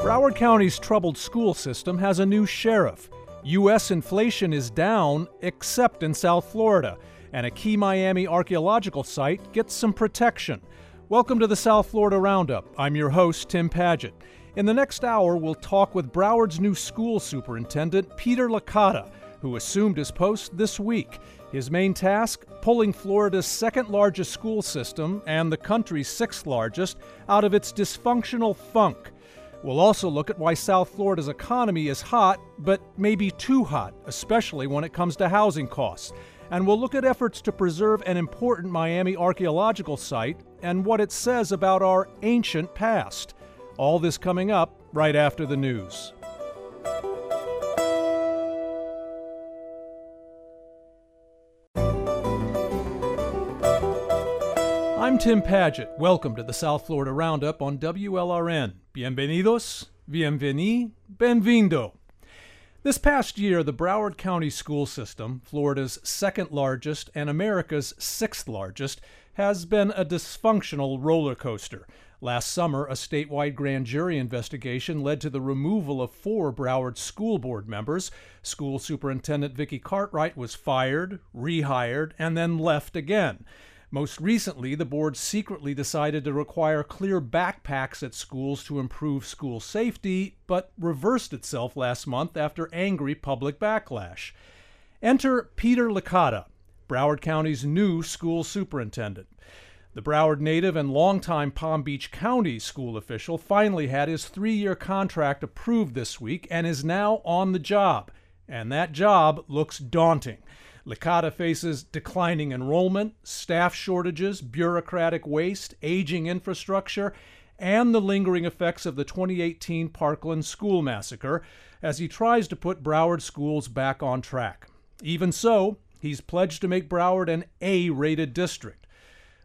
Broward County's troubled school system has a new sheriff. U.S. inflation is down, except in South Florida, and a key Miami archaeological site gets some protection. Welcome to the South Florida Roundup. I'm your host, Tim Paget. In the next hour, we'll talk with Broward's new school superintendent, Peter Licata, who assumed his post this week. His main task pulling Florida's second largest school system and the country's sixth largest out of its dysfunctional funk. We'll also look at why South Florida's economy is hot, but maybe too hot, especially when it comes to housing costs. And we'll look at efforts to preserve an important Miami archaeological site and what it says about our ancient past. All this coming up right after the news. Tim Paget. Welcome to the South Florida Roundup on WLRN. Bienvenidos, bienveni, benvindo. This past year, the Broward County school system, Florida's second largest and America's sixth largest, has been a dysfunctional roller coaster. Last summer, a statewide grand jury investigation led to the removal of four Broward school board members. School Superintendent Vicki Cartwright was fired, rehired, and then left again. Most recently, the board secretly decided to require clear backpacks at schools to improve school safety, but reversed itself last month after angry public backlash. Enter Peter Licata, Broward County's new school superintendent. The Broward native and longtime Palm Beach County school official finally had his three year contract approved this week and is now on the job. And that job looks daunting. Licata faces declining enrollment, staff shortages, bureaucratic waste, aging infrastructure, and the lingering effects of the 2018 Parkland school massacre as he tries to put Broward schools back on track. Even so, he's pledged to make Broward an A rated district.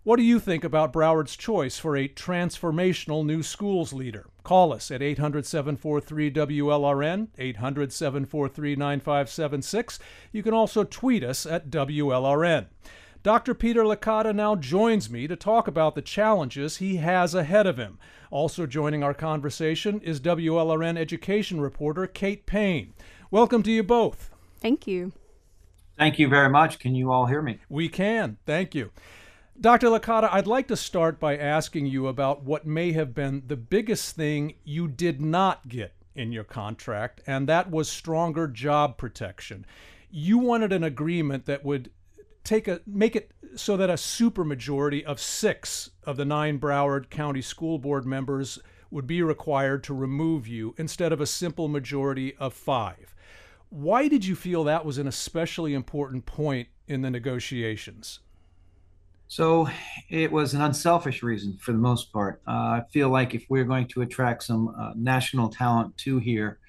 What do you think about Broward's choice for a transformational new schools leader? Call us at 800 743 WLRN, 800 743 9576. You can also tweet us at WLRN. Dr. Peter Licata now joins me to talk about the challenges he has ahead of him. Also joining our conversation is WLRN education reporter Kate Payne. Welcome to you both. Thank you. Thank you very much. Can you all hear me? We can. Thank you. Dr. Licata, I'd like to start by asking you about what may have been the biggest thing you did not get in your contract, and that was stronger job protection. You wanted an agreement that would take a make it so that a supermajority of six of the nine Broward County School Board members would be required to remove you instead of a simple majority of five. Why did you feel that was an especially important point in the negotiations? So it was an unselfish reason for the most part. Uh, I feel like if we're going to attract some uh, national talent to here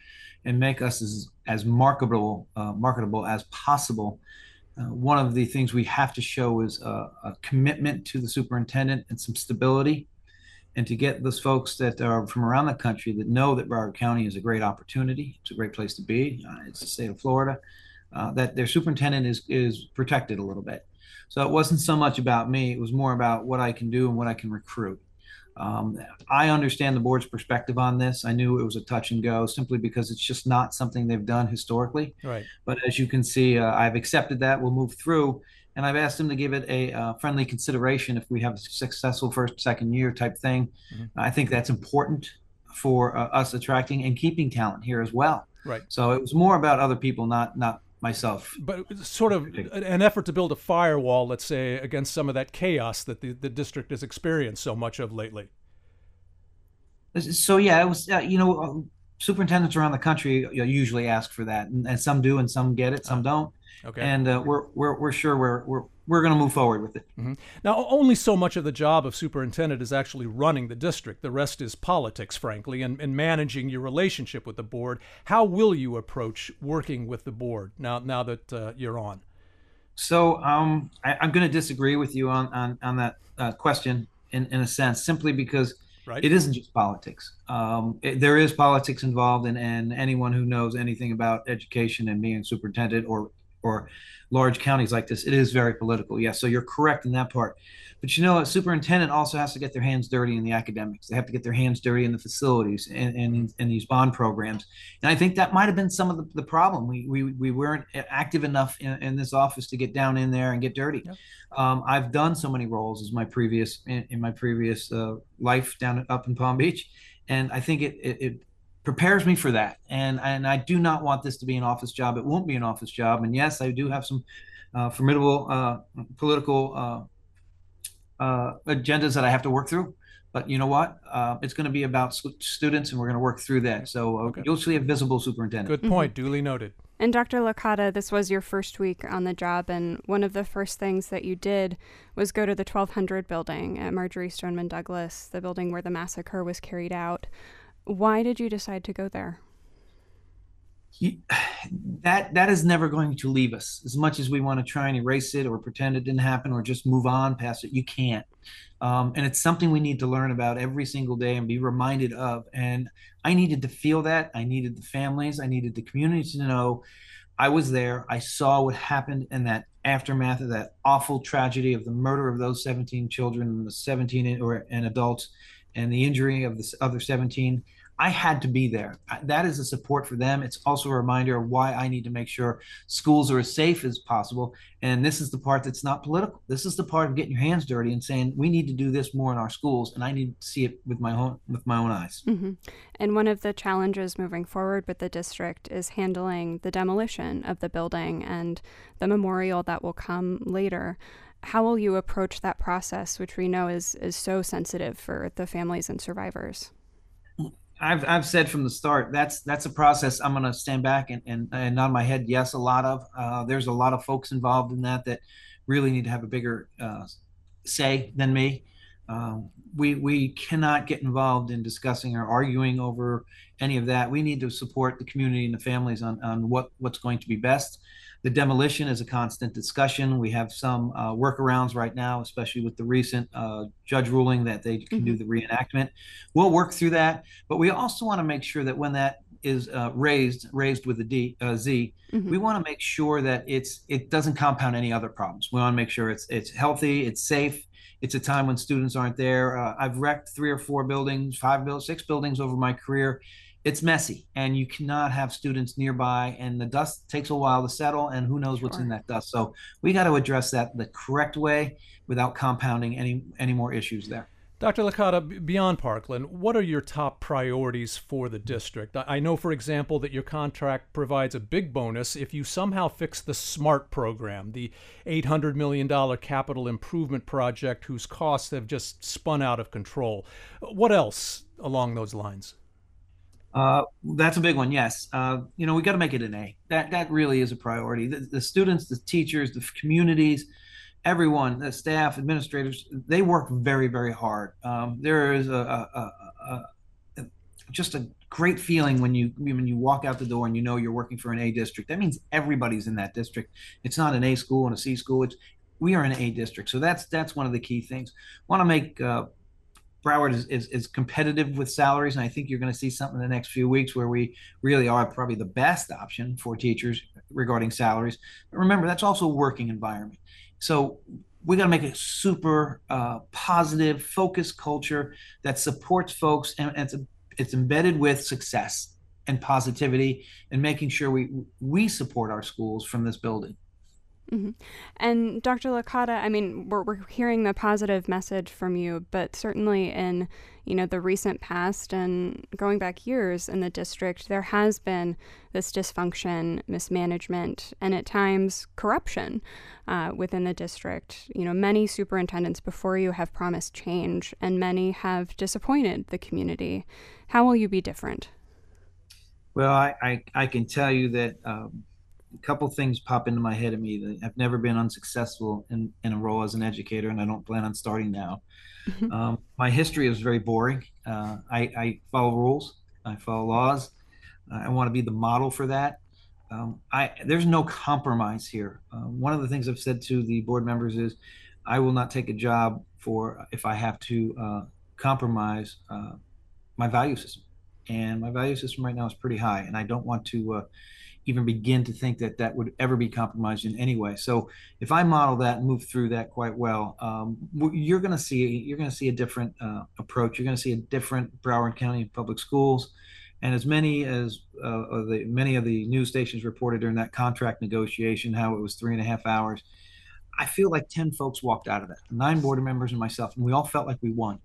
and make us as, as marketable, uh, marketable as possible, uh, one of the things we have to show is a, a, commitment to the superintendent and some stability. And to get those folks that are from around the country that know that Broward County is a great opportunity, it's a great place to be, uh, it's the state of Florida, uh, that their superintendent is, is protected a little bit. So it wasn't so much about me; it was more about what I can do and what I can recruit. Um, I understand the board's perspective on this. I knew it was a touch and go simply because it's just not something they've done historically. Right. But as you can see, uh, I've accepted that. We'll move through, and I've asked them to give it a uh, friendly consideration if we have a successful first, second year type thing. Mm-hmm. I think that's important for uh, us attracting and keeping talent here as well. Right. So it was more about other people, not not myself. But sort of an effort to build a firewall, let's say, against some of that chaos that the, the district has experienced so much of lately. So yeah, it was uh, you know uh, superintendents around the country usually ask for that, and, and some do, and some get it, some don't. Okay. And uh, we're, we're we're sure we're we're we're going to move forward with it. Mm-hmm. Now, only so much of the job of superintendent is actually running the district. The rest is politics, frankly, and, and managing your relationship with the board. How will you approach working with the board now, now that uh, you're on? So um, I, am going to disagree with you on, on, on that uh, question in, in a sense, simply because right. it isn't just politics. Um, it, there is politics involved, and, and anyone who knows anything about education and being superintendent or or large counties like this, it is very political. Yes, so you're correct in that part. But you know, a superintendent also has to get their hands dirty in the academics. They have to get their hands dirty in the facilities and in, in, these bond programs. And I think that might have been some of the, the problem. We, we, we weren't active enough in, in, this office to get down in there and get dirty. Yep. Um, I've done so many roles as my previous in, in my previous uh, life down up in Palm Beach, and I think it, it, it prepares me for that. And and I do not want this to be an office job. It won't be an office job. And yes, I do have some uh, formidable uh, political uh, uh, agendas that I have to work through. But you know what? Uh, it's going to be about students, and we're going to work through that. So uh, okay. you'll see a visible superintendent. Good point. Mm-hmm. Duly noted. And Dr. Licata, this was your first week on the job, and one of the first things that you did was go to the 1200 building at Marjory Stoneman Douglas, the building where the massacre was carried out. Why did you decide to go there? that that is never going to leave us. As much as we want to try and erase it or pretend it didn't happen or just move on past it you can't. Um, and it's something we need to learn about every single day and be reminded of. And i needed to feel that. I needed the families. I needed the community to know i was there. I saw what happened in that aftermath of that awful tragedy of the murder of those 17 children and the 17 or and adults and the injury of the other 17 I had to be there. That is a support for them. It's also a reminder of why I need to make sure schools are as safe as possible. And this is the part that's not political. This is the part of getting your hands dirty and saying we need to do this more in our schools, and I need to see it with my own with my own eyes. Mm-hmm. And one of the challenges moving forward with the district is handling the demolition of the building and the memorial that will come later how will you approach that process, which we know is is so sensitive for the families and survivors? I've I've said from the start that's that's a process I'm going to stand back and, and and nod my head yes a lot of uh, there's a lot of folks involved in that that really need to have a bigger uh, say than me. Um, we we cannot get involved in discussing or arguing over any of that. We need to support the community and the families on on what what's going to be best. The demolition is a constant discussion. We have some uh, workarounds right now, especially with the recent uh, judge ruling that they can mm-hmm. do the reenactment. We'll work through that, but we also want to make sure that when that is uh, raised raised with a D uh, Z, mm-hmm. we want to make sure that it's it doesn't compound any other problems. We want to make sure it's it's healthy, it's safe. It's a time when students aren't there. Uh, I've wrecked three or four buildings, five buildings, six buildings over my career it's messy and you cannot have students nearby and the dust takes a while to settle and who knows what's sure. in that dust so we got to address that the correct way without compounding any any more issues there Dr. Licata, beyond Parkland, what are your top priorities for the district? I know, for example, that your contract provides a big bonus if you somehow fix the SMART program, the $800 million capital improvement project whose costs have just spun out of control. What else along those lines? Uh, that's a big one. Yes. Uh, you know, we got to make it an A. That that really is a priority. The, the, students, the teachers, the communities, everyone, the staff, administrators, they work very, very hard. Um, there is a, a, a, a, just a great feeling when you when you walk out the door and you know you're working for an A district. That means everybody's in that district. It's not an A school and a C school. It's we are an A district. So that's that's one of the key things. Want to make uh, Broward is, is, is, competitive with salaries, and I think you're going to see something in the next few weeks where we really are probably the best option for teachers regarding salaries. But remember, that's also a working environment. So we got to make a super uh, positive, focused culture that supports folks, and it's a, it's embedded with success and positivity, and making sure we we support our schools from this building. Mm-hmm. And Dr. Licata, I mean, we're, we're hearing the positive message from you, but certainly in you know the recent past and going back years in the district, there has been this dysfunction, mismanagement, and at times corruption uh, within the district. You know, many superintendents before you have promised change, and many have disappointed the community. How will you be different? Well, I I, I can tell you that. Um, a couple things pop into my head immediately. I've never been unsuccessful in, in a role as an educator, and I don't plan on starting now. Mm-hmm. Um, my history is very boring. Uh, I, I, follow rules, I follow laws. Uh, I want to be the model for that. Um, I there's no compromise here. Uh, one of the things I've said to the board members is, I will not take a job for if I have to uh, compromise uh, my value system. And my value system right now is pretty high, and I don't want to uh, even begin to think that that would ever be compromised in any way. So if I model that and move through that quite well, um, you're going to see you're going to see a different uh, approach. You're going to see a different Broward County Public Schools, and as many as uh, the many of the news stations reported during that contract negotiation, how it was three and a half hours. I feel like ten folks walked out of that, nine board members and myself, and we all felt like we won.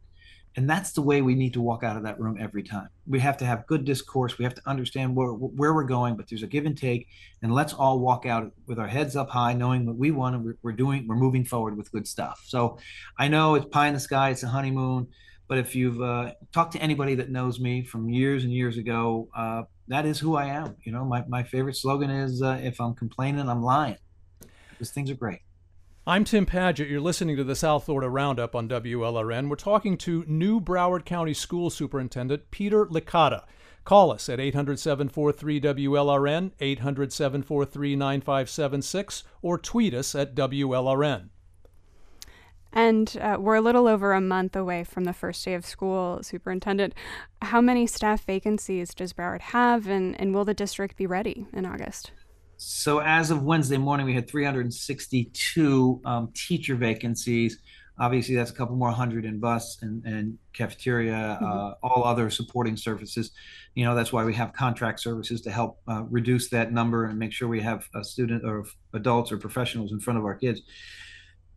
And that's the way we need to walk out of that room every time. We have to have good discourse. We have to understand where, where we're going, but there's a give and take. And let's all walk out with our heads up high, knowing what we want and we're, doing, we're moving forward with good stuff. So I know it's pie in the sky, it's a honeymoon. But if you've uh, talked to anybody that knows me from years and years ago, uh, that is who I am. You know, my, my favorite slogan is uh, if I'm complaining, I'm lying. Because things are great. I'm Tim Paget. You're listening to the South Florida Roundup on WLRN. We're talking to new Broward County School Superintendent Peter Licata. Call us at 800 743 WLRN, 800 743 9576, or tweet us at WLRN. And uh, we're a little over a month away from the first day of school, Superintendent. How many staff vacancies does Broward have, and, and will the district be ready in August? So as of Wednesday morning, we had 362 um, teacher vacancies. Obviously, that's a couple more hundred in bus and, and cafeteria, mm-hmm. uh, all other supporting services. You know, that's why we have contract services to help uh, reduce that number and make sure we have a student or adults or professionals in front of our kids.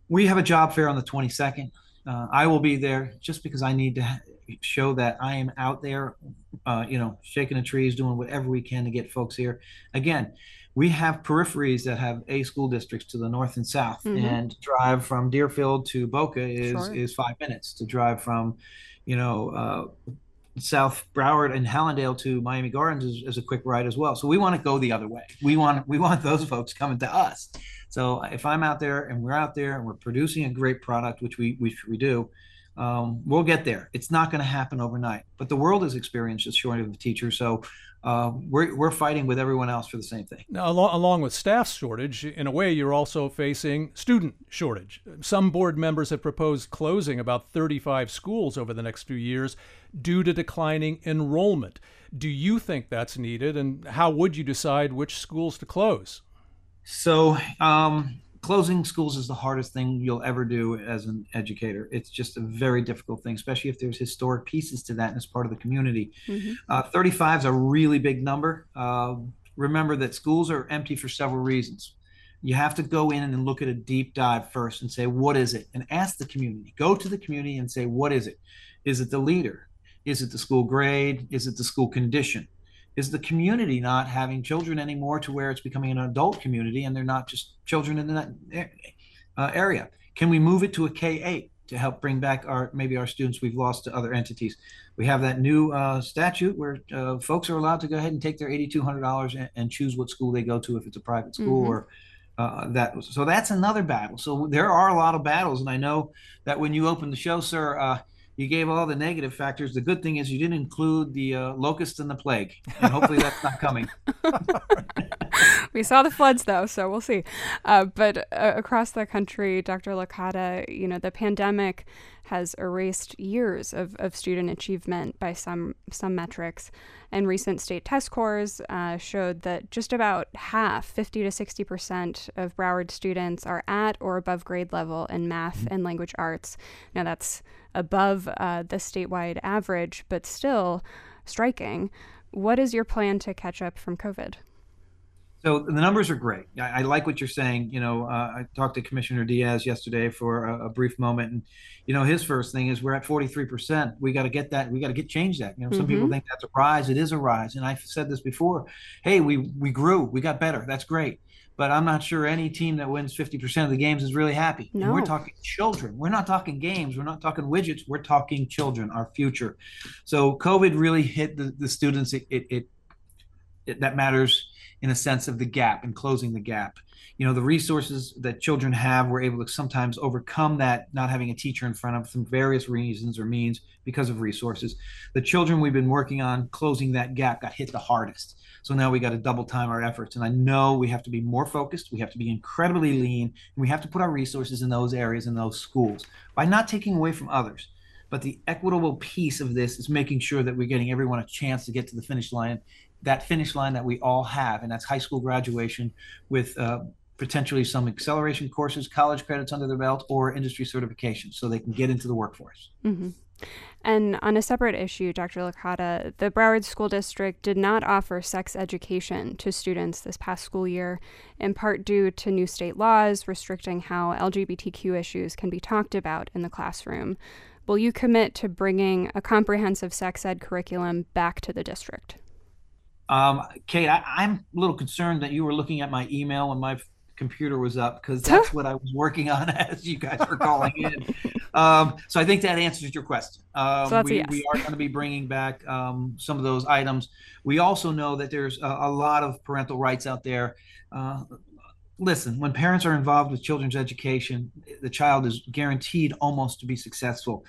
We have a job fair on the 22nd. Uh, I will be there just because I need to show that I am out there, uh, you know, shaking the trees, doing whatever we can to get folks here. Again, we have peripheries that have A school districts to the north and south, mm-hmm. and drive from Deerfield to Boca is sure. is five minutes. To drive from, you know, uh, South Broward and Hallandale to Miami Gardens is, is, a quick ride as well. So we want to go the other way. We want we want those folks coming to us. So if I'm out there and we're out there and we're producing a great product, which we which we do, um, we'll get there. It's not going to happen overnight, but the world has experienced a shortage of teachers. So uh, we're, we're fighting with everyone else for the same thing. Now, along, along with staff shortage, in a way, you're also facing student shortage. Some board members have proposed closing about 35 schools over the next few years due to declining enrollment. Do you think that's needed, and how would you decide which schools to close? So, um, closing schools is the hardest thing you'll ever do as an educator. It's just a very difficult thing, especially if there's historic pieces to that and it's part of the community. Mm-hmm. Uh, 35 is a really big number. Uh, remember that schools are empty for several reasons. You have to go in and look at a deep dive first and say, what is it? And ask the community. Go to the community and say, what is it? Is it the leader? Is it the school grade? Is it the school condition? Is the community not having children anymore to where it's becoming an adult community and they're not just children in that uh, area? Can we move it to a k8 to help bring back our maybe our students we've lost to other entities? We have that new uh, statute where uh, folks are allowed to go ahead and take their $8200 and, and, choose what school they go to if it's a private school mm-hmm. or uh, that so that's another battle. So there are a lot of battles and i know that when you open the show sir uh, you gave all the negative factors. The good thing is you didn't include the uh, locust and the plague, and hopefully that's not coming. we saw the floods though, so we'll see. Uh, but uh, across the country, Dr. Licata, you know, the pandemic has erased years of, of student achievement by some some metrics. And recent state test scores uh, showed that just about half, 50 to 60 percent of Broward students are at or above grade level in math mm-hmm. and language arts. Now that's above uh, the statewide average, but still striking. What is your plan to catch up from COVID? So the numbers are great. I, I like what you're saying. You know, uh, I talked to Commissioner Diaz yesterday for a, a, brief moment, and you know, his first thing is we're at 43 percent. We got to get that. We got to get change that. You know, some mm-hmm. people think that's a rise. It is a rise, and I've said this before. Hey, we we grew. We got better. That's great but I'm not sure any team that wins 50% of the games is really happy. No. And we're talking children. We're not talking games. We're not talking widgets. We're talking children, our future. So COVID really hit the, the students. It, it, it, it that matters in a sense of the gap and closing the gap. You know, the resources that children have, we're able to sometimes overcome that not having a teacher in front of them, various reasons or means because of resources. The children we've been working on closing that gap got hit the hardest so now we got to double time our efforts. And I know we have to be more focused. We have to be incredibly lean. And we have to put our resources in those areas in those schools by not taking away from others. But the equitable piece of this is making sure that we're getting everyone a chance to get to the finish line, that finish line that we all have, and that's high school graduation with uh, potentially some acceleration courses, college credits under their belt, or industry certification so they can get into the workforce. Mm-hmm. And on a separate issue, Dr. Licata, the Broward School District did not offer sex education to students this past school year, in part due to new state laws restricting how LGBTQ issues can be talked about in the classroom. Will you commit to bringing a comprehensive sex ed curriculum back to the district? Um, Kate, I, am a little concerned that you were looking at my email when my computer was up because that's what I was working on as you guys were calling in. Um, so I think that answers your question. Um, so we, yes. we, are going to be bringing back um, some of those items. We also know that there's a, a lot of parental rights out there. Uh, listen, when parents are involved with children's education, the child is guaranteed almost to be successful.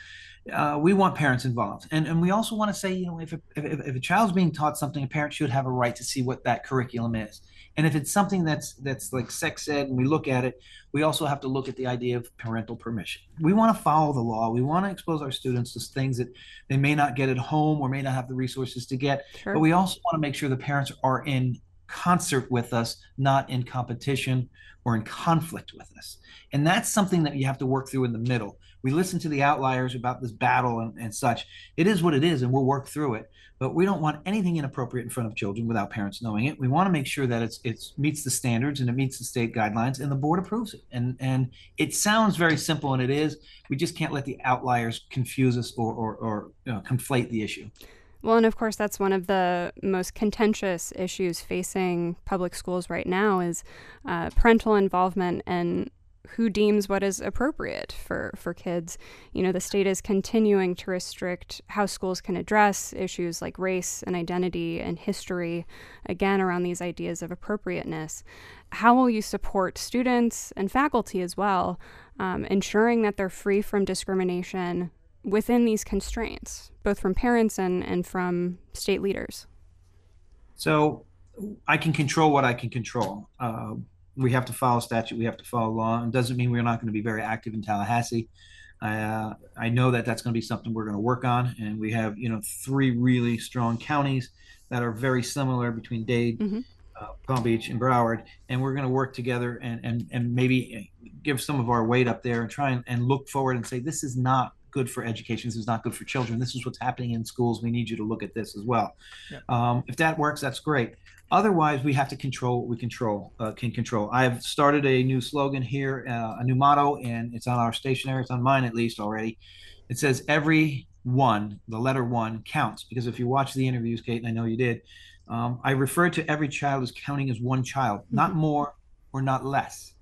Uh, we want parents involved, and and we also want to say, you know, if a, if, if a child's being taught something, a parent should have a right to see what that curriculum is. And if it's something that's that's like sex ed, and we look at it, we also have to look at the idea of parental permission. We want to follow the law. We want to expose our students to things that they may not get at home or may not have the resources to get. Sure. But we also want to make sure the parents are in concert with us, not in competition or in conflict with us. And that's something that you have to work through in the middle. We listen to the outliers about this battle and, and such. It is what it is, and we'll work through it. But we don't want anything inappropriate in front of children without parents knowing it. We want to make sure that it's it meets the standards and it meets the state guidelines, and the board approves it. And and it sounds very simple, and it is. We just can't let the outliers confuse us or or, or you know, conflate the issue. Well, and of course, that's one of the most contentious issues facing public schools right now is uh, parental involvement and who deems what is appropriate for, for kids. You know, the state is continuing to restrict how schools can address issues like race and identity and history, again, around these ideas of appropriateness. How will you support students and faculty as well, um, ensuring that they're free from discrimination within these constraints, both from parents and, and from state leaders? So I can control what I can control. Uh, we have to follow statute, we have to follow law. It doesn't mean we're not going to be very active in Tallahassee. I, uh, I know that that's going to be something we're going to work on, and we have you know three really strong counties that are very similar between Dade, mm-hmm. uh, Palm Beach, and Broward, and we're going to work together and and and maybe give some of our weight up there and try and, and look forward and say this is not good for education. This is not good for children. This is what's happening in schools. We need you to look at this as well. Um, if that works, that's great. Otherwise, we have to control what we control uh, can control. I've started a new slogan here, uh, a new motto, and it's on our stationery. It's on mine at least already. It says every one, the letter one counts. Because if you watch the interviews, Kate, and I know you did, um, I refer to every child as counting as one child, mm-hmm. not more or not less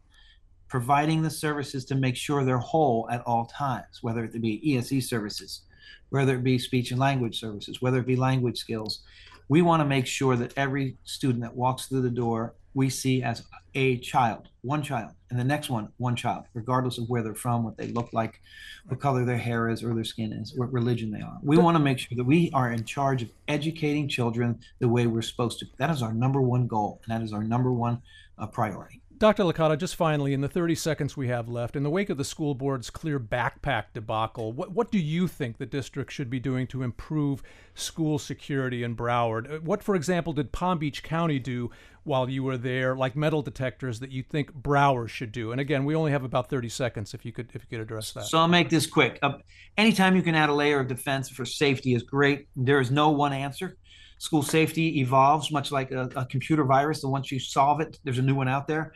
providing the services to make sure they're whole at all times, whether it be ESE services, whether it be speech and language services, whether it be language skills. We want to make sure that every student that walks through the door we see as a child, one child, and the next one, one child, regardless of where they're from, what they look like, what color their hair is or their skin is, what religion they are. We want to make sure that we are in charge of educating children the way we're supposed to. That is our number one goal, and that is our number one uh, priority. Dr. Licata, just finally, in the 30 seconds we have left, in the wake of the school board's clear backpack debacle, what, what do you think the district should be doing to improve school security in Broward? Uh, what, for example, did Palm Beach County do while you were there, like metal detectors, that you think Broward should do? And again, we only have about 30 seconds if you could if you could address that. So I'll make this quick. Uh, anytime you can add a layer of defense for safety is great. There is no one answer school safety evolves much like a, a, computer virus and once you solve it there's a new one out there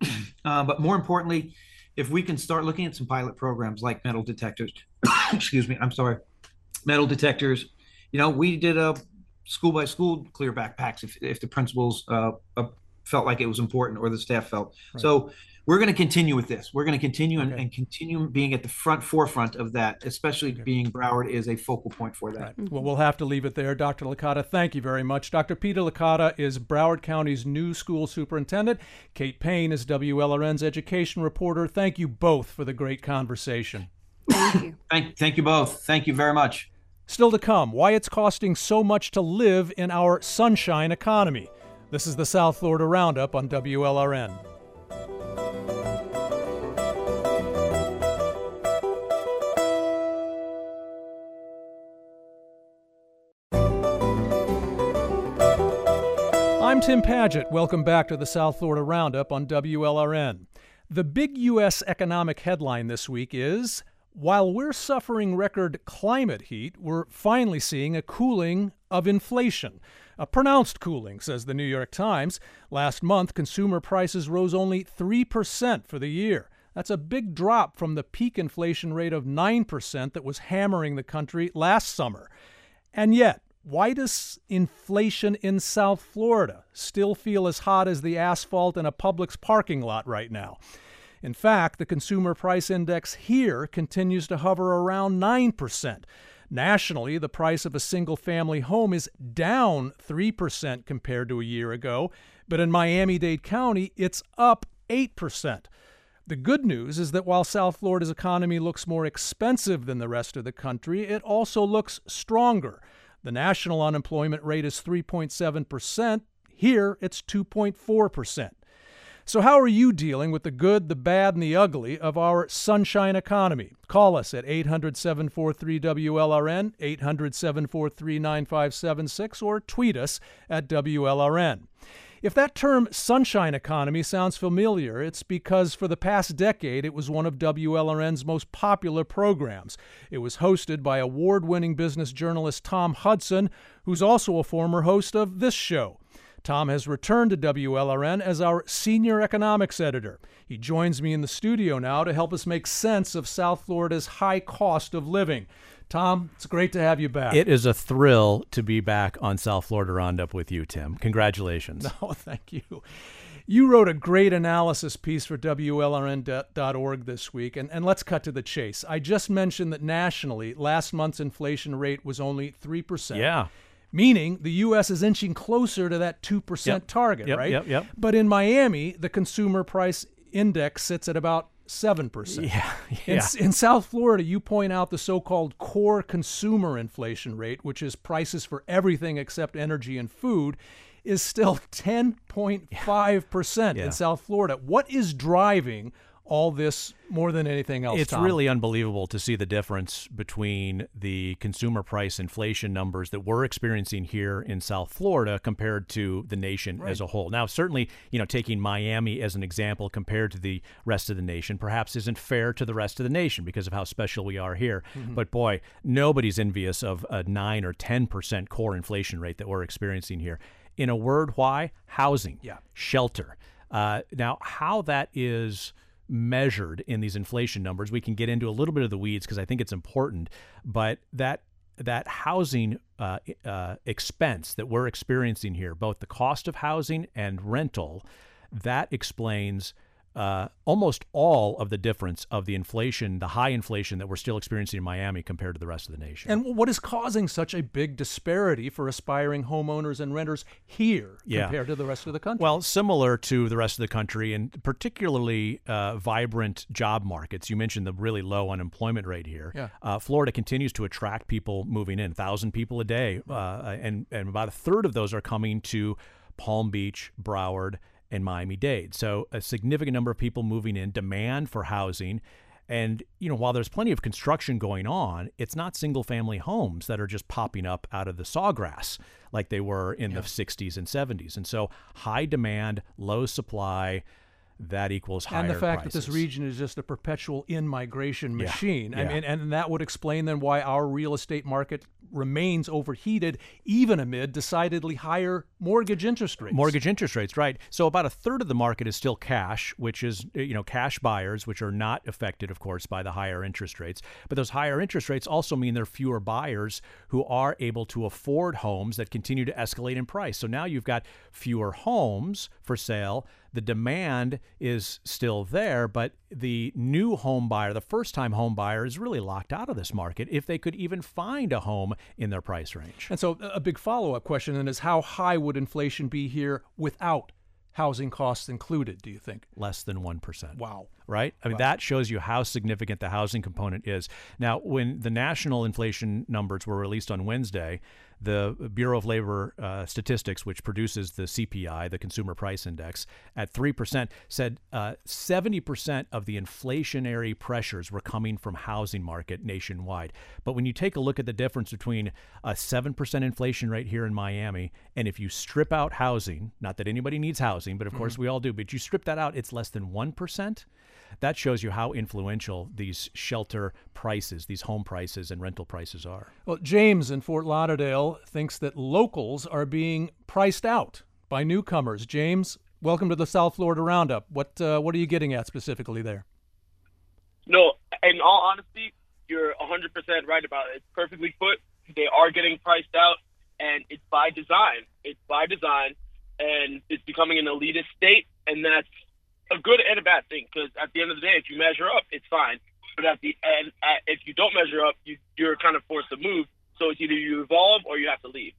uh, but more importantly if we can start looking at some pilot programs like metal detectors excuse me i'm sorry metal detectors you know we did a school by school clear backpacks if, if the principals uh, uh, felt like it was important or the staff felt right. so we're going to continue with this. We're going to continue okay. and, and, continue being at the front forefront of that, especially okay. being Broward is a focal point for that. Right. Mm-hmm. Well, we'll have to leave it there. Dr. Licata, thank you very much. Dr. Peter Licata is Broward County's new school superintendent. Kate Payne is WLRN's education reporter. Thank you both for the great conversation. Thank you. thank, thank you both. Thank you very much. Still to come, why it's costing so much to live in our sunshine economy. This is the South Florida Roundup on WLRN. I'm Tim Paget. Welcome back to the South Florida Roundup on WLRN. The big U.S. economic headline this week is While we're suffering record climate heat, we're finally seeing a cooling of inflation. A pronounced cooling, says the New York Times. Last month, consumer prices rose only 3% for the year. That's a big drop from the peak inflation rate of 9% that was hammering the country last summer. And yet, why does inflation in South Florida still feel as hot as the asphalt in a Publix parking lot right now? In fact, the consumer price index here continues to hover around 9%. Nationally, the price of a single family home is down 3% compared to a year ago, but in Miami Dade County, it's up 8%. The good news is that while South Florida's economy looks more expensive than the rest of the country, it also looks stronger. The national unemployment rate is 3.7%. Here, it's 2.4%. So, how are you dealing with the good, the bad, and the ugly of our sunshine economy? Call us at 800 743 WLRN, 800 743 9576, or tweet us at WLRN. If that term sunshine economy sounds familiar, it's because for the past decade it was one of WLRN's most popular programs. It was hosted by award winning business journalist Tom Hudson, who's also a former host of this show. Tom has returned to WLRN as our senior economics editor. He joins me in the studio now to help us make sense of South Florida's high cost of living. Tom, it's great to have you back. It is a thrill to be back on South Florida Roundup with you, Tim. Congratulations. No, thank you. You wrote a great analysis piece for WLRN.org this week, and, and let's cut to the chase. I just mentioned that nationally, last month's inflation rate was only 3%. Yeah. Meaning the U.S. is inching closer to that 2% Yep. target, Yep, right? yep, yep. But in Miami, the consumer price index sits at about 7%. Yeah. In, Yeah. in South Florida, you point out the so called core consumer inflation rate, which is prices for everything except energy and food, is still 10.5% Yeah. in South Florida. What is driving all this more than anything else? It's Tom? really unbelievable to see the difference between the consumer price inflation numbers that we're experiencing here in South Florida compared to the nation as a whole. Now, certainly, you know, taking Miami as an example compared to the rest of the nation perhaps isn't fair to the rest of the nation because of how special we are here. Mm-hmm. But boy, nobody's envious of a 9 or 10% core inflation rate that we're experiencing here. In a word, why? Housing, Yeah. shelter. Uh, now, how that is measured in these inflation numbers. We can get into a little bit of the weeds because I think it's important, but that that housing uh, uh, expense that we're experiencing here, both the cost of housing and rental, that explains uh, almost all of the difference of the inflation, the high inflation that we're still experiencing in Miami compared to the rest of the nation. And what is causing such a big disparity for aspiring homeowners and renters here Yeah. compared to the rest of the country? Well, similar to the rest of the country, and particularly uh, vibrant job markets. You mentioned the really low unemployment rate here. Yeah. Uh, Florida continues to attract people moving in, thousand people a day, uh, and and about a third of those are coming to Palm Beach, Broward, and Miami Dade. So a significant number of people moving in, demand for housing. And you know, while there's plenty of construction going on, it's not single-family homes that are just popping up out of the sawgrass like they were in the 60s and 70s. And so, high demand, low supply, that equals higher and the fact that this region is just a perpetual in-migration Yeah, machine. I mean, and that would explain then why our real estate market remains overheated, even amid decidedly higher mortgage interest rates. Mortgage interest rates, right? So about a third of the market is still cash, which is you know cash buyers, which are not affected, of course, by the higher interest rates. But those higher interest rates also mean there are fewer buyers who are able to afford homes that continue to escalate in price. So now you've got fewer homes for sale. The demand is still there, but the new home buyer, the first time home buyer, is really locked out of this market if they could even find a home in their price range. And so, uh, a big follow-up question then is: How high would inflation be here without housing costs included? Do you think? Less than 1%. Wow. right? I mean, wow. that shows you how significant the housing component is. Now, when the national inflation numbers were released on Wednesday, the Bureau of Labor uh, Statistics, which produces the CPI, the Consumer Price Index, at 3%, said uh, 70% of the inflationary pressures were coming from housing market nationwide. But when you take a look at the difference between a 7% inflation rate here in Miami, and if you strip out housing, not that anybody needs housing, but of mm-hmm. course we all do, but you strip that out, it's less than 1% that shows you how influential these shelter prices, these home prices and rental prices are. Well, James in Fort Lauderdale thinks that locals are being priced out by newcomers. James, welcome to the South Florida Roundup. What uh, what are you getting at specifically there? No, in all honesty, you're 100% right about it. It's perfectly put. They are getting priced out, and it's by design. It's by design, and it's becoming an elitist state, and that's a good and a bad thing because at the end of the day, if you measure up, it's fine. But at the end, at, if you don't measure up, you, you're kind of forced to move. So it's either you evolve or you have to leave.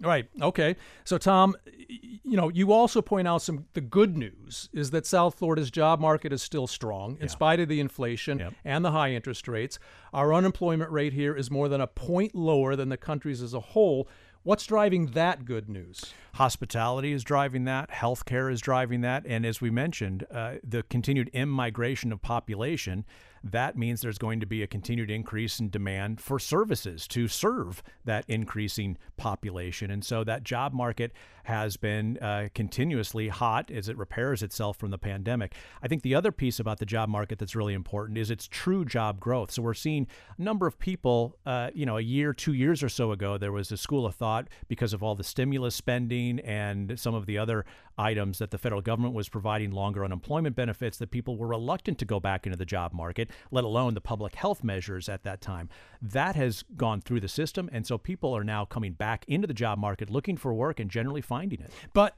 Right. Okay. So Tom, you know, you also point out some the good news is that South Florida's job market is still strong in yeah. spite of the inflation yep. and the high interest rates. Our unemployment rate here is more than a point lower than the country's as a whole. What's driving that good news? Hospitality is driving that. Healthcare is driving that. And as we mentioned, uh, the continued immigration of population that means there's going to be a continued increase in demand for services to serve that increasing population. And so that job market has been uh, continuously hot as it repairs itself from the pandemic. I think the other piece about the job market that's really important is its true job growth. So we're seeing a number of people, uh, you know, a year, two years or so ago, there was a school of thought because of all the stimulus spending and some of the other items that the federal government was providing longer unemployment benefits that people were reluctant to go back into the job market, let alone the public health measures at that time. That has gone through the system. And so people are now coming back into the job market looking for work and generally finding it. But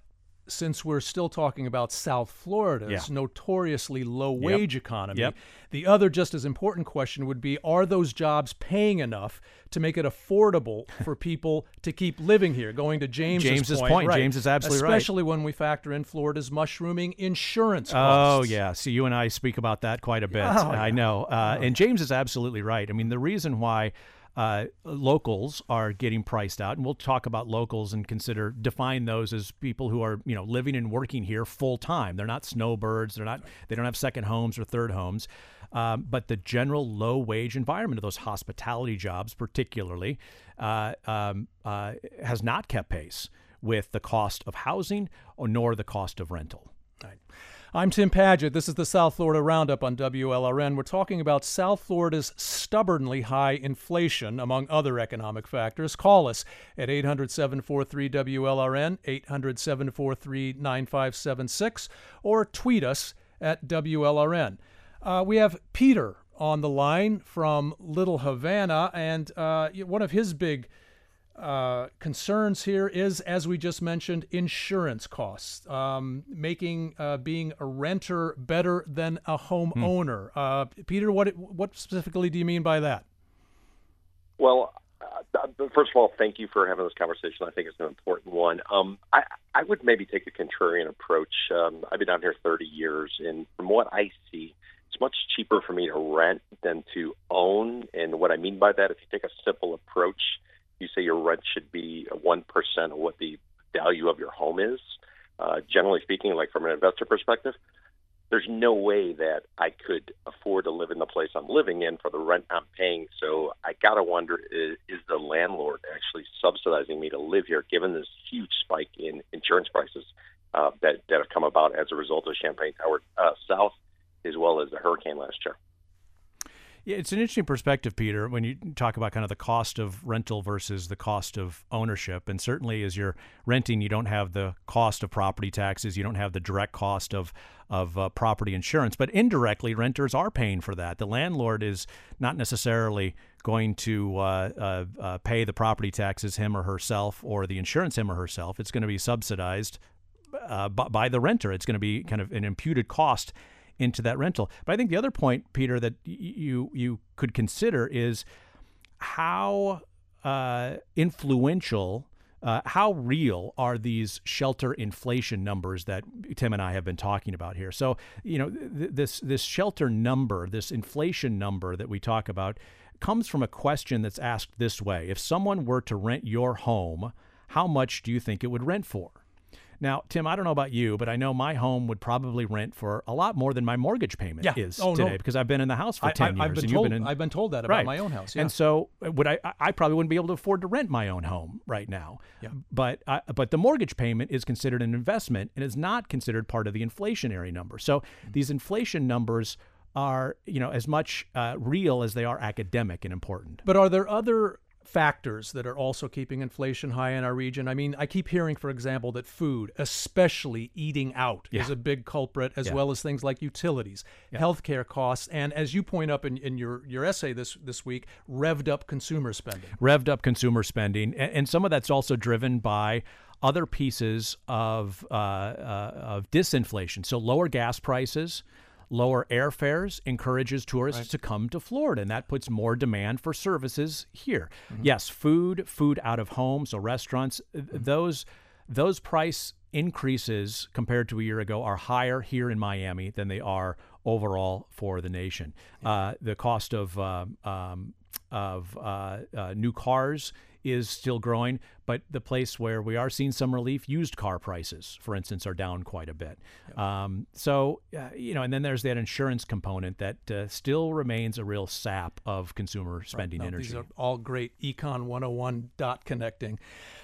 since we're still talking about South Florida's yeah. notoriously low wage yep. economy, yep. the other just as important question would be are those jobs paying enough to make it affordable for people to keep living here? Going to James's, James's point, point. Right. James is absolutely Especially right. Especially when we factor in Florida's mushrooming insurance costs. Oh, yeah. See, you and I speak about that quite a bit. Oh, I yeah. know. Uh, oh. And James is absolutely right. I mean, the reason why uh, locals are getting priced out, and we'll talk about locals and consider define those as people who are you know living and working here full time. They're not snowbirds. They're not. They don't have second homes or third homes. Um, but the general low wage environment of those hospitality jobs, particularly, uh, um, uh, has not kept pace with the cost of housing or nor the cost of rental. Right. I'm Tim Paget. This is the South Florida Roundup on WLRN. We're talking about South Florida's stubbornly high inflation, among other economic factors. Call us at 800 743 WLRN, 800 743 9576, or tweet us at WLRN. Uh, we have Peter on the line from Little Havana, and uh, one of his big uh, concerns here is, as we just mentioned, insurance costs, um, making uh, being a renter better than a homeowner. Hmm. Uh, Peter, what what specifically do you mean by that? Well, uh, first of all, thank you for having this conversation. I think it's an important one. Um, I, I would maybe take a contrarian approach. Um, I've been down here 30 years, and from what I see, it's much cheaper for me to rent than to own. And what I mean by that, if you take a simple approach you say your rent should be 1% of what the value of your home is. Uh, generally speaking, like from an investor perspective, there's no way that I could afford to live in the place I'm living in for the rent I'm paying. So I got to wonder is, is, the landlord actually subsidizing me to live here given this huge spike in insurance prices uh, that, that have come about as a result of Champlain Tower uh, South as well as the hurricane last year? Yeah, it's an interesting perspective, Peter, when you talk about kind of the cost of rental versus the cost of ownership. And certainly, as you're renting, you don't have the cost of property taxes, you don't have the direct cost of of uh, property insurance, but indirectly, renters are paying for that. The landlord is not necessarily going to uh, uh, uh pay the property taxes him or herself, or the insurance him or herself. It's going to be subsidized uh, by the renter. It's going to be kind of an imputed cost into that rental. But I think the other point, Peter, that you you could consider is how uh, influential uh, how real are these shelter inflation numbers that Tim and I have been talking about here? So, you know, th- this this shelter number, this inflation number that we talk about, comes from a question that's asked this way: If someone were to rent your home, how much do you think it would rent for? Now, Tim, I don't know about you, but I know my home would probably rent for a lot more than my mortgage payment yeah. is oh, today no. because I've been in the house for I, 10 I, years. I've been and told, you've been in, I've been told that about right. my own house. Yeah. And so uh, would I I probably wouldn't be able to afford to rent my own home right now. Yeah. But I, but the mortgage payment is considered an investment and is not considered part of the inflationary number. So Mm-hmm. these inflation numbers are, you know, as much uh, real as they are academic and important. But are there other factors that are also keeping inflation high in our region? I mean, I keep hearing, for example, that food, especially eating out, Yeah. is a big culprit, as Yeah. well as things like utilities, healthcare costs, and as you point up in, in your, your essay this, this week, revved up consumer spending. revved up consumer spending, and, and some of that's also driven by other pieces of uh, uh, of disinflation. So lower gas prices, lower airfares encourages tourists to come to Florida, and that puts more demand for services here. Yes, food, food out of home, so restaurants, th- those those price increases compared to a year ago are higher here in Miami than they are overall for the nation. Uh, the cost of um, um, of uh, uh, new cars is still growing, but the place where we are seeing some relief, used car prices, for instance, are down quite a bit. Um, so, uh, you know, and then there's that insurance component that uh, still remains a real sap of consumer spending No, energy. These are all great Econ 101 dot connecting.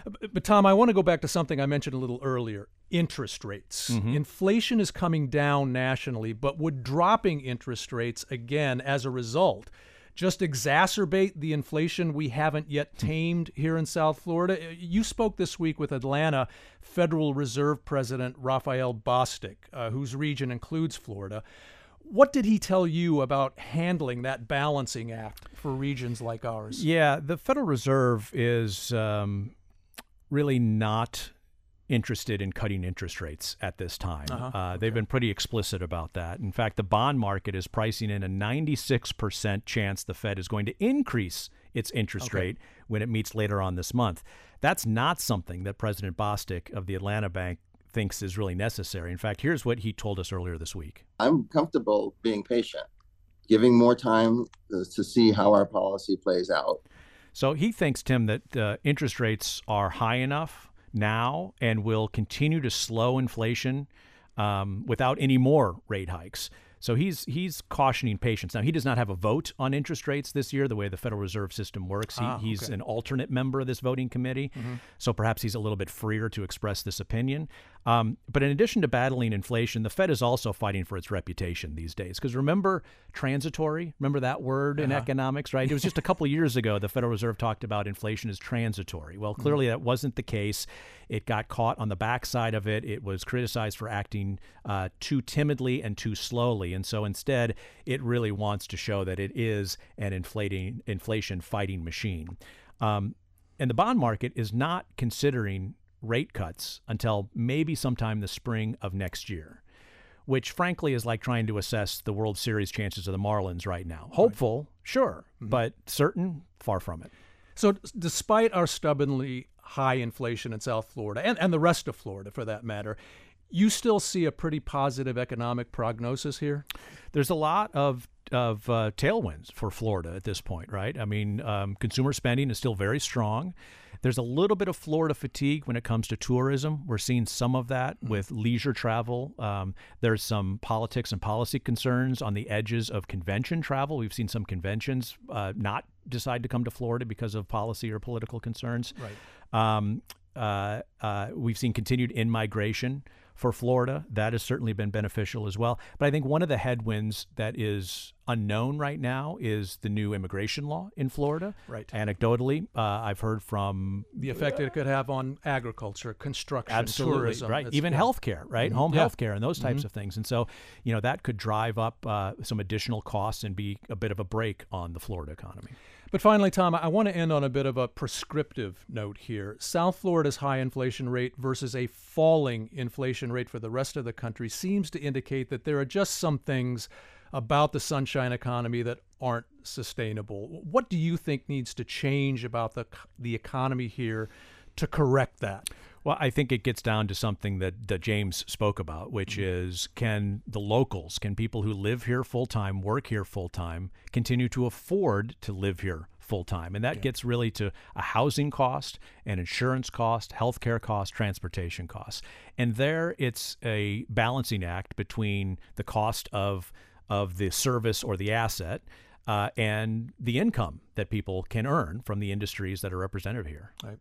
But, but Tom, I want to go back to something I mentioned a little earlier interest rates. Inflation is coming down nationally, but would dropping interest rates again as a result just exacerbate the inflation we haven't yet tamed here in South Florida? You spoke this week with Atlanta Federal Reserve President Raphael Bostic, uh, whose region includes Florida. What did he tell you about handling that balancing act for regions like ours? Yeah, the Federal Reserve is um, really not interested in cutting interest rates at this time. Uh-huh, Uh, They've been pretty explicit about that. In fact, the bond market is pricing in a 96% chance the Fed is going to increase its interest Okay. rate when it meets later on this month. That's not something that President Bostic of the Atlanta Bank thinks is really necessary. In fact, here's what he told us earlier this week. I'm comfortable being patient, giving more time uh, to see how our policy plays out. So he thinks, Tim, that uh, interest rates are high enough now and will continue to slow inflation um, without any more rate hikes. So he's he's cautioning patience. Now he does not have a vote on interest rates this year, the way the Federal Reserve System works. He, Ah, he's an alternate member of this voting committee, so perhaps he's a little bit freer to express this opinion. Um, but in addition to battling inflation, the Fed is also fighting for its reputation these days. Because remember transitory? Remember that word in economics, right? It was just a couple years ago the Federal Reserve talked about inflation as transitory. Well, clearly that wasn't the case. It got caught on the backside of it. It was criticized for acting uh, too timidly and too slowly. And so instead, it really wants to show that it is an inflating inflation fighting machine. Um, and the bond market is not considering rate cuts until maybe sometime the spring of next year, which frankly is like trying to assess the World Series chances of the Marlins right now. Hopeful, sure, but certain, far from it. So, despite our stubbornly high inflation in South Florida and, and the rest of Florida for that matter, you still see a pretty positive economic prognosis here? There's a lot of of uh, tailwinds for Florida at this point, right? I mean, um, consumer spending is still very strong. There's a little bit of Florida fatigue when it comes to tourism. We're seeing some of that with leisure travel. Um, there's some politics and policy concerns on the edges of convention travel. We've seen some conventions uh, not decide to come to Florida because of policy or political concerns. Right. Um, uh, uh, we've seen continued in migration for Florida. That has certainly been beneficial as well. But I think one of the headwinds that is unknown right now is the new immigration law in Florida. Right. Anecdotally, uh, I've heard from The effect it could have on agriculture, construction, absolutely tourism. right, even yeah. healthcare, right, home Yeah. healthcare, and those types of things. And so, you know, that could drive up uh, some additional costs and be a bit of a brake on the Florida economy. But finally, Tom, I want to end on a bit of a prescriptive note here. South Florida's high inflation rate versus a falling inflation rate for the rest of the country seems to indicate that there are just some things about the sunshine economy that aren't sustainable. What do you think needs to change about the the economy here to correct that? Well, I think it gets down to something that, that James spoke about, which mm-hmm. is can the locals, can people who live here full time, work here full time, continue to afford to live here full time? And that yeah. gets really to a housing cost, an insurance cost, healthcare cost, transportation costs. And there it's a balancing act between the cost of of the service or the asset uh, and the income that people can earn from the industries that are represented here. Right.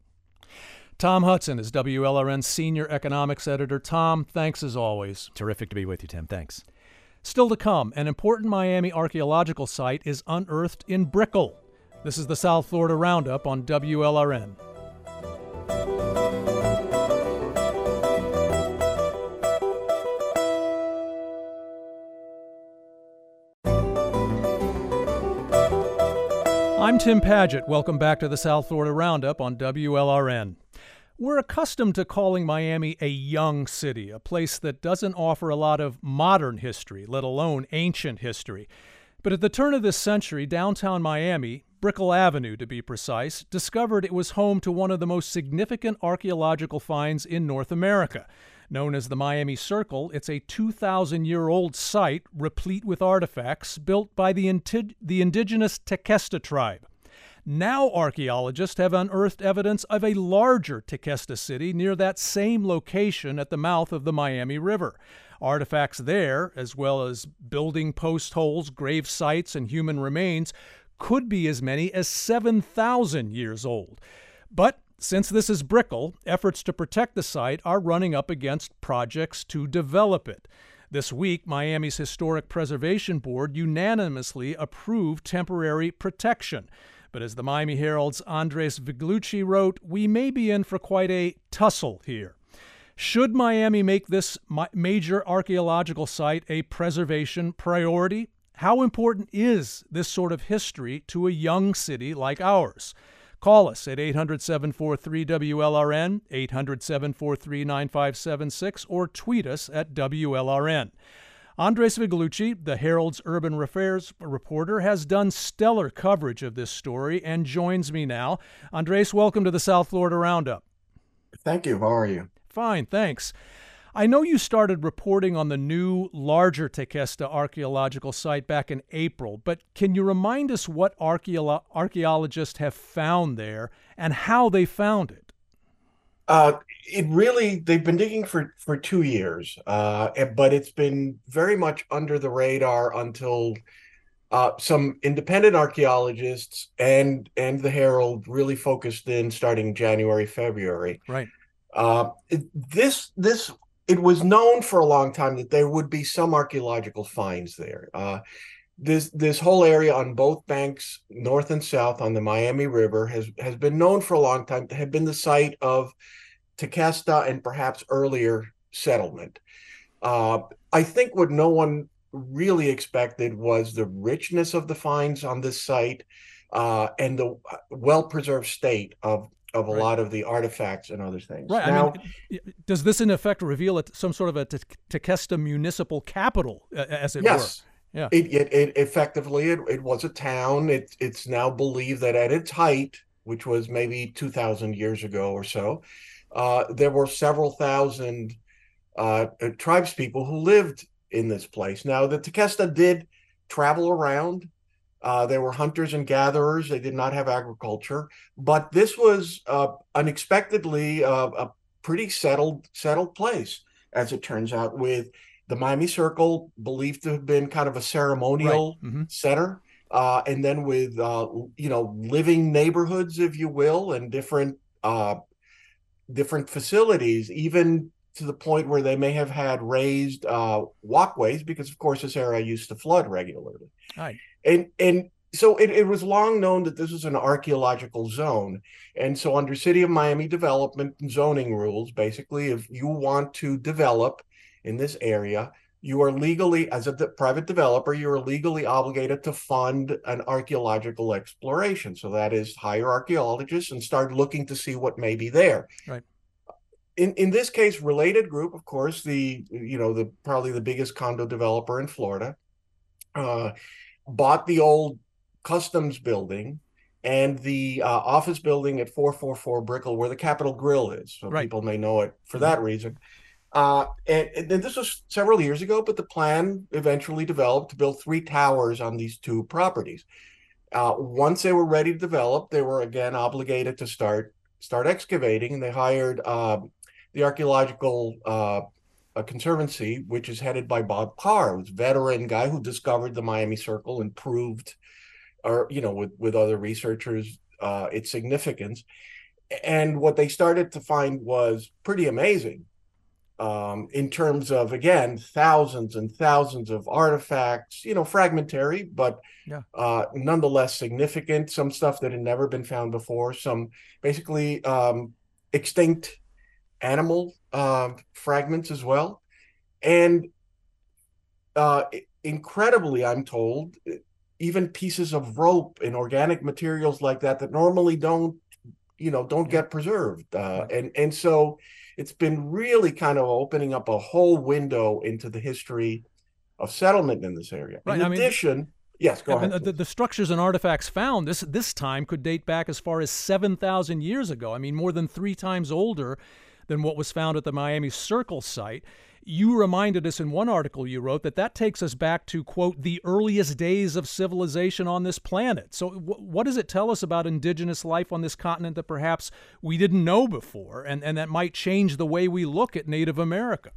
Tom Hudson is WLRN's senior economics editor. Tom, thanks as always. Terrific to be with you, Tim. Thanks. Still to come, an important Miami archaeological site is unearthed in Brickell. This is the South Florida Roundup on WLRN. I'm Tim Padgett. Welcome back to the South Florida Roundup on WLRN. We're accustomed to calling Miami a young city, a place that doesn't offer a lot of modern history, let alone ancient history. But at the turn of this century, downtown Miami, Brickell Avenue to be precise, discovered it was home to one of the most significant archaeological finds in North America. Known as the Miami Circle, it's a 2,000 year old site replete with artifacts built by the, the indigenous Tequesta tribe. Now, archaeologists have unearthed evidence of a larger Tequesta city near that same location at the mouth of the Miami River. Artifacts there, as well as building post holes, grave sites, and human remains, could be as many as 7,000 years old. But since this is Brickell, efforts to protect the site are running up against projects to develop it. This week, Miami's Historic Preservation Board unanimously approved temporary protection. But as the Miami Herald's Andres Viglucci wrote, we may be in for quite a tussle here. Should Miami make this major archaeological site a preservation priority? How important is this sort of history to a young city like ours? Call us at 800 743 WLRN, 800 743 9576, or tweet us at WLRN. Andres Viglucci, the Herald's urban affairs reporter, has done stellar coverage of this story and joins me now. Andres, welcome to the South Florida Roundup. Thank you. How are you? Fine, thanks. I know you started reporting on the new, larger Tequesta archaeological site back in April, but can you remind us what archaeologists have found there and how they found it? Uh, it really they've been digging for for two years, uh, but it's been very much under the radar until uh, some independent archaeologists and and the Herald really focused in starting January February. Right. Uh, this this it was known for a long time that there would be some archaeological finds there. Uh, this this whole area on both banks, north and south, on the Miami River, has has been known for a long time to have been the site of Tequesta and perhaps earlier settlement. Uh, I think what no one really expected was the richness of the finds on this site uh, and the well preserved state of of a right. lot of the artifacts and other things. Right. Now, I mean, does this in effect reveal some sort of a Tequesta municipal capital, as it yes. were? Yeah. It, it, it effectively it, it was a town. It, it's now believed that at its height, which was maybe two thousand years ago or so, uh, there were several thousand uh, uh, tribes people who lived in this place. Now, the Tequesta did travel around. Uh, they were hunters and gatherers. They did not have agriculture, but this was uh, unexpectedly uh, a pretty settled settled place, as it turns out. With the Miami Circle believed to have been kind of a ceremonial right. mm-hmm. center, uh, and then with uh, you know living neighborhoods, if you will, and different uh, different facilities, even to the point where they may have had raised uh, walkways, because of course this area used to flood regularly. Right. And and so it, it was long known that this was an archaeological zone. And so under City of Miami development and zoning rules, basically, if you want to develop in this area, you are legally, as a de- private developer, you are legally obligated to fund an archaeological exploration. So that is hire archaeologists and start looking to see what may be there. Right. In in this case, related group, of course, the you know the probably the biggest condo developer in Florida, uh, bought the old customs building and the uh, office building at 444 Brickell, where the Capital Grille is. So Right. people may know it for that reason. Uh, and, then this was several years ago, but the plan eventually developed to build three towers on these two properties. Uh, once they were ready to develop, they were again obligated to start start excavating, and they hired um, the archaeological uh, uh, conservancy, which is headed by Bob Carr, who's a veteran guy who discovered the Miami Circle and proved, or you know, with with other researchers, uh, its significance. And what they started to find was pretty amazing um, in terms of again thousands and thousands of artifacts, you know, fragmentary, but Yeah. uh, nonetheless significant. Some stuff that had never been found before. Some basically um, extinct animal uh, fragments as well, and uh, incredibly, I'm told, even pieces of rope and organic materials like that that normally don't, you know, don't get preserved, uh, and and so it's been really kind of opening up a whole window into the history of settlement in this area. Right, In I mean- addition, yes, go uh, ahead. the, the structures and artifacts found this this time could date back as far as 7,000 years ago. I mean, more than three times older than what was found at the Miami Circle site. You reminded us in one article you wrote that that takes us back to, quote, the earliest days of civilization on this planet. So, wh- what does it tell us about indigenous life on this continent that perhaps we didn't know before and, and that might change the way we look at Native America?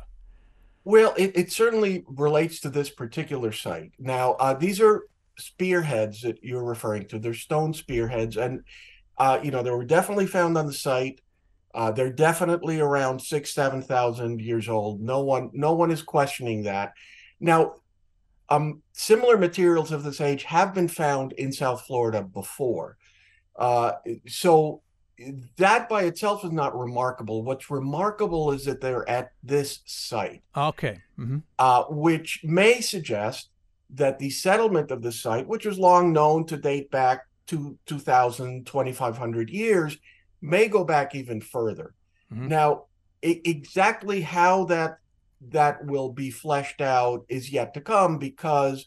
Well, it, it certainly relates to this particular site. Now, uh, these are spearheads that you're referring to. They're stone spearheads, and uh, you know they were definitely found on the site. Uh, they're definitely around six, seven thousand years old. No one, no one is questioning that. Now, um, similar materials of this age have been found in South Florida before, uh, so that by itself is not remarkable. What's remarkable is that they're at this site Okay. hmm uh, which may suggest that the settlement of the site, which was long known to date back to 2,000, 2,500 years, may go back even further. Mhm. Now, e- exactly how that that will be fleshed out is yet to come because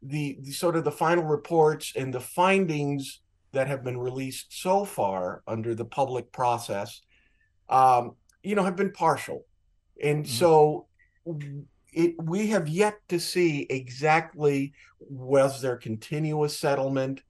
the, the sort of the final reports and the findings that have been released so far under the public process, um, you know, have been partial, and so it we have yet to see exactly was there continuous settlement.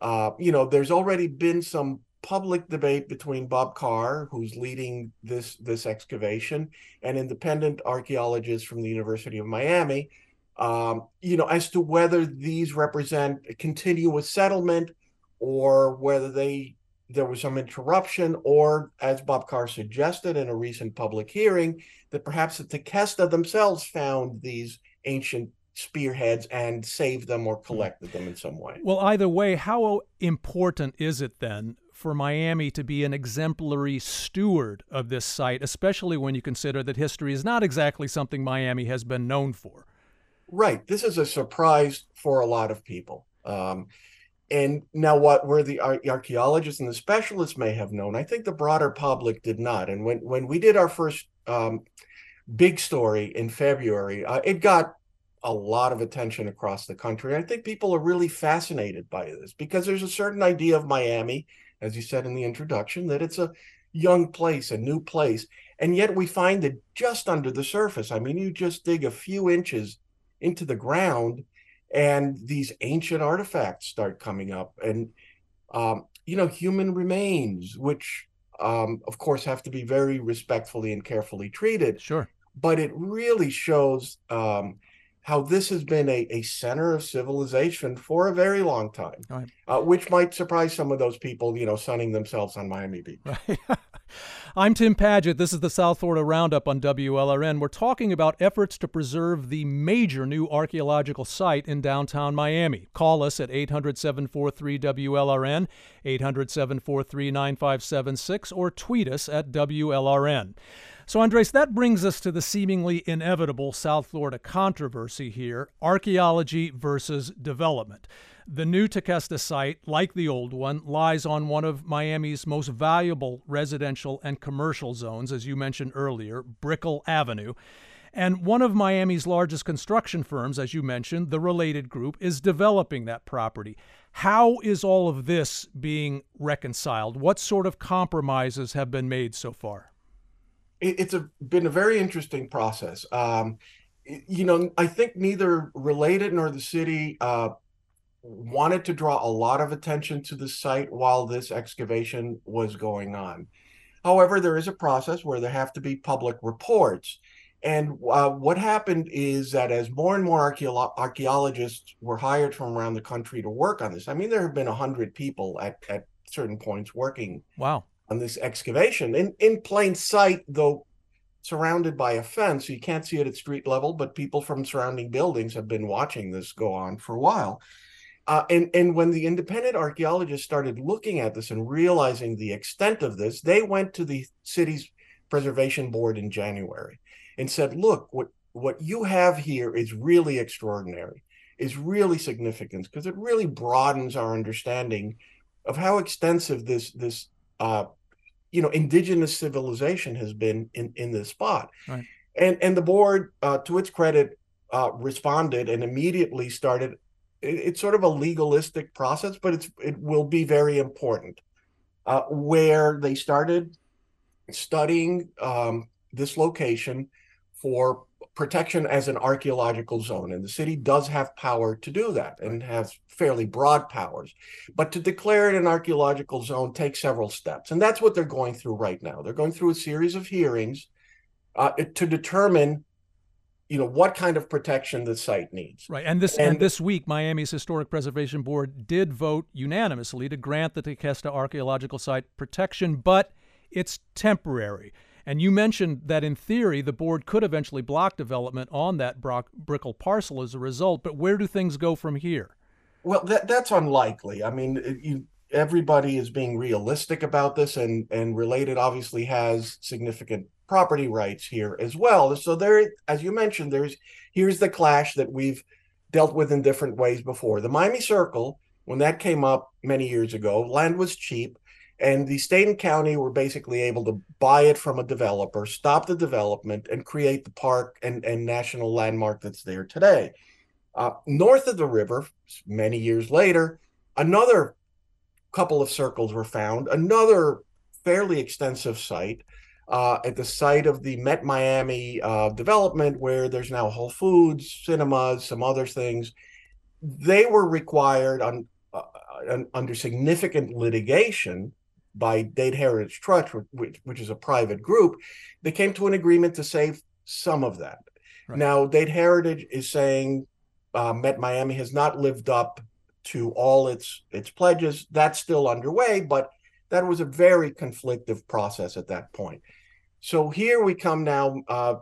Uh, you know, there's already been some public debate between Bob Carr, who's leading this this excavation, and independent archaeologists from the University of Miami. Um, you know, as to whether these represent a continuous settlement or whether they there was some interruption, or as Bob Carr suggested in a recent public hearing, that perhaps the Tequesta themselves found these ancient spearheads and saved them or collected them in some way. Well, either way, how important is it then for Miami to be an exemplary steward of this site, especially when you consider that history is not exactly something Miami has been known for? Right. This is a surprise for a lot of people. Um, and now, what where the archaeologists and the specialists may have known, I think the broader public did not. And when when we did our first um, big story in February, uh, it got a lot of attention across the country. I think people are really fascinated by this because there's a certain idea of Miami, as you said in the introduction, that it's a young place, a new place, and yet we find it just under the surface. I mean, you just dig a few inches into the ground and these ancient artifacts start coming up and um, you know human remains which um, of course have to be very respectfully and carefully treated Sure. but it really shows um, how this has been a, a center of civilization for a very long time Right. uh, which might surprise some of those people you know sunning themselves on miami beach Right. I'm Tim Padgett. This is the South Florida Roundup on WLRN. We're talking about efforts to preserve the major new archaeological site in downtown Miami. Call us at 800 743 WLRN, 800 743 9576, or tweet us at WLRN. So, Andres, that brings us to the seemingly inevitable South Florida controversy here archaeology versus development. The new Tequesta site, like the old one, lies on one of Miami's most valuable residential and commercial zones, as you mentioned earlier, Brickell Avenue. And one of Miami's largest construction firms, as you mentioned, the Related Group, is developing that property. How is all of this being reconciled? What sort of compromises have been made so far? It's a, been a very interesting process. Um, you know, I think neither Related nor the city uh, wanted to draw a lot of attention to the site while this excavation was going on. However, there is a process where there have to be public reports. And uh, what happened is that as more and more archeolo- archaeologists were hired from around the country to work on this, I mean, there have been 100 people at, at certain points working wow. On this excavation in, in plain sight, though surrounded by a fence. You can't see it at street level, but people from surrounding buildings have been watching this go on for a while. Uh, and and when the independent archaeologists started looking at this and realizing the extent of this, they went to the city's preservation board in January and said, "Look, what what you have here is really extraordinary, is really significant because it really broadens our understanding of how extensive this this uh, you know indigenous civilization has been in in this spot." Right. And and the board, uh, to its credit, uh, responded and immediately started it's sort of a legalistic process, but it's it will be very important. Uh, where they started studying um, this location for protection as an archaeological zone, and the city does have power to do that and has fairly broad powers. But to declare it an archaeological zone takes several steps, and that's what they're going through right now. They're going through a series of hearings uh, to determine you know what kind of protection the site needs. Right, and this and, and, this week, Miami's Historic Preservation Board did vote unanimously to grant the Tequesta archaeological site protection, but it's temporary. And you mentioned that in theory, the board could eventually block development on that Brickell parcel as a result. But where do things go from here? Well, that, that's unlikely. I mean, you, everybody is being realistic about this, and and related obviously has significant property rights here as well. So there, as you mentioned, there's here's the clash that we've dealt with in different ways before. The Miami Circle, when that came up many years ago, land was cheap, and the state and county were basically able to buy it from a developer, stop the development, and create the park and, and national landmark that's there today. Uh, north of the river, many years later, another couple of circles were found, another fairly extensive site uh, at the site of the Met Miami uh, development, where there's now Whole Foods, cinemas, some other things. They were required on, uh, under significant litigation by Dade Heritage Trust, which, which is a private group. They came to an agreement to save some of that. Right. Now, Dade Heritage is saying uh, Met Miami has not lived up to all its its pledges. That's still underway, but that was a very conflictive process at that point. So here we come now, uh,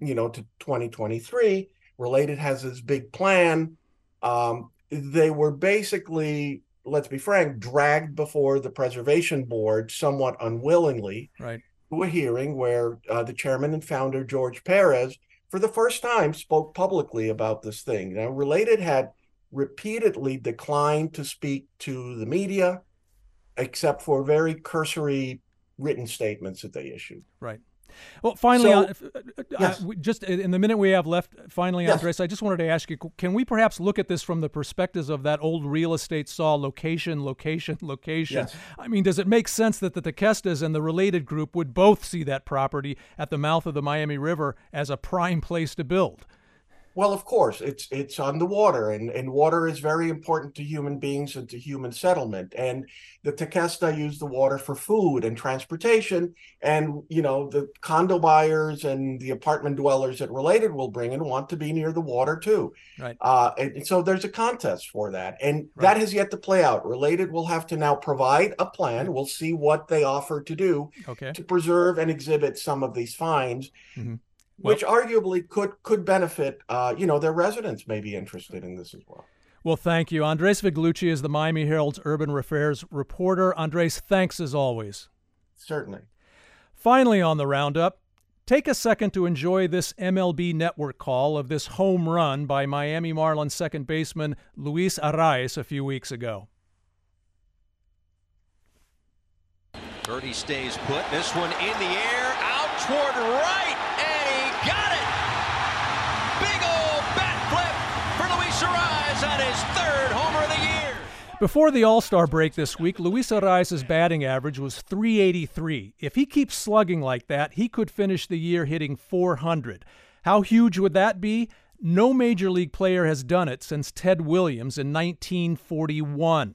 you know, to 2023. Related has this big plan. Um, they were basically, let's be frank, dragged before the preservation board somewhat unwillingly. Right. To a hearing where uh, the chairman and founder George Perez, for the first time, spoke publicly about this thing. Now, Related had repeatedly declined to speak to the media, except for very cursory written statements that they issued. Right. Well, finally, so, uh, uh, yes. uh, just in the minute we have left, finally, yes. Andres, I just wanted to ask you: Can we perhaps look at this from the perspectives of that old real estate saw location, location, location? Yes. I mean, does it make sense that the Tequestas and the related group would both see that property at the mouth of the Miami River as a prime place to build? Well, of course, it's it's on the water, and, and water is very important to human beings and to human settlement. And the Tequesta use the water for food and transportation, and you know the condo buyers and the apartment dwellers that related will bring and want to be near the water too. Right. Uh, and so there's a contest for that, and right. that has yet to play out. Related will have to now provide a plan. We'll see what they offer to do okay. to preserve and exhibit some of these finds. Mm-hmm well, which arguably could could benefit. Uh, you know, their residents may be interested in this as well. Well, thank you. Andres Viglucci is the Miami Herald's urban affairs reporter. Andres, thanks as always. Certainly. Finally, on the roundup, take a second to enjoy this MLB network call of this home run by Miami Marlins second baseman Luis Arraez a few weeks ago. Birdie stays put. This one in the air, out toward right. His third homer of the year. Before the All Star break this week, Luis Arraez's batting average was 383. If he keeps slugging like that, he could finish the year hitting 400. How huge would that be? No major league player has done it since Ted Williams in 1941.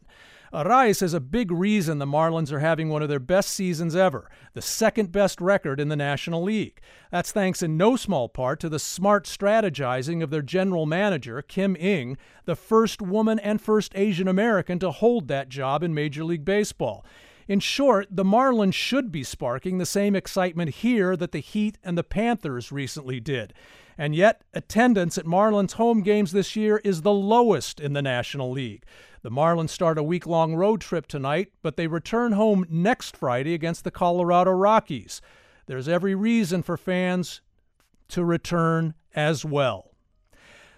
Arraez is a big reason the Marlins are having one of their best seasons ever, the second best record in the National League. That's thanks in no small part to the smart strategizing of their general manager, Kim Ng, the first woman and first Asian American to hold that job in Major League Baseball. In short, the Marlins should be sparking the same excitement here that the Heat and the Panthers recently did. And yet, attendance at Marlins home games this year is the lowest in the National League. The Marlins start a week long road trip tonight, but they return home next Friday against the Colorado Rockies. There's every reason for fans to return as well.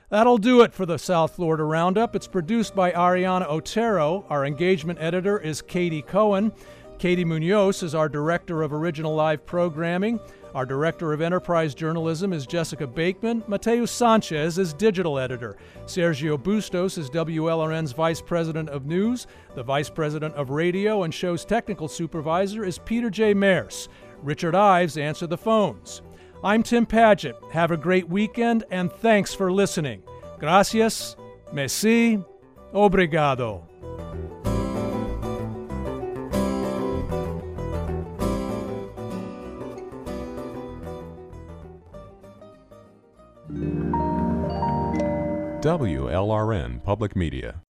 That'll do it for the South Florida Roundup. It's produced by Ariana Otero. Our engagement editor is Katie Cohen. Katie Munoz is our director of original live programming. Our director of enterprise journalism is Jessica Bakeman. Mateus Sanchez is digital editor. Sergio Bustos is WLRN's vice president of news. The vice president of radio and show's technical supervisor is Peter J. Mears. Richard Ives answered the phones. I'm Tim Padgett. Have a great weekend and thanks for listening. Gracias, merci, obrigado. WLRN Public Media.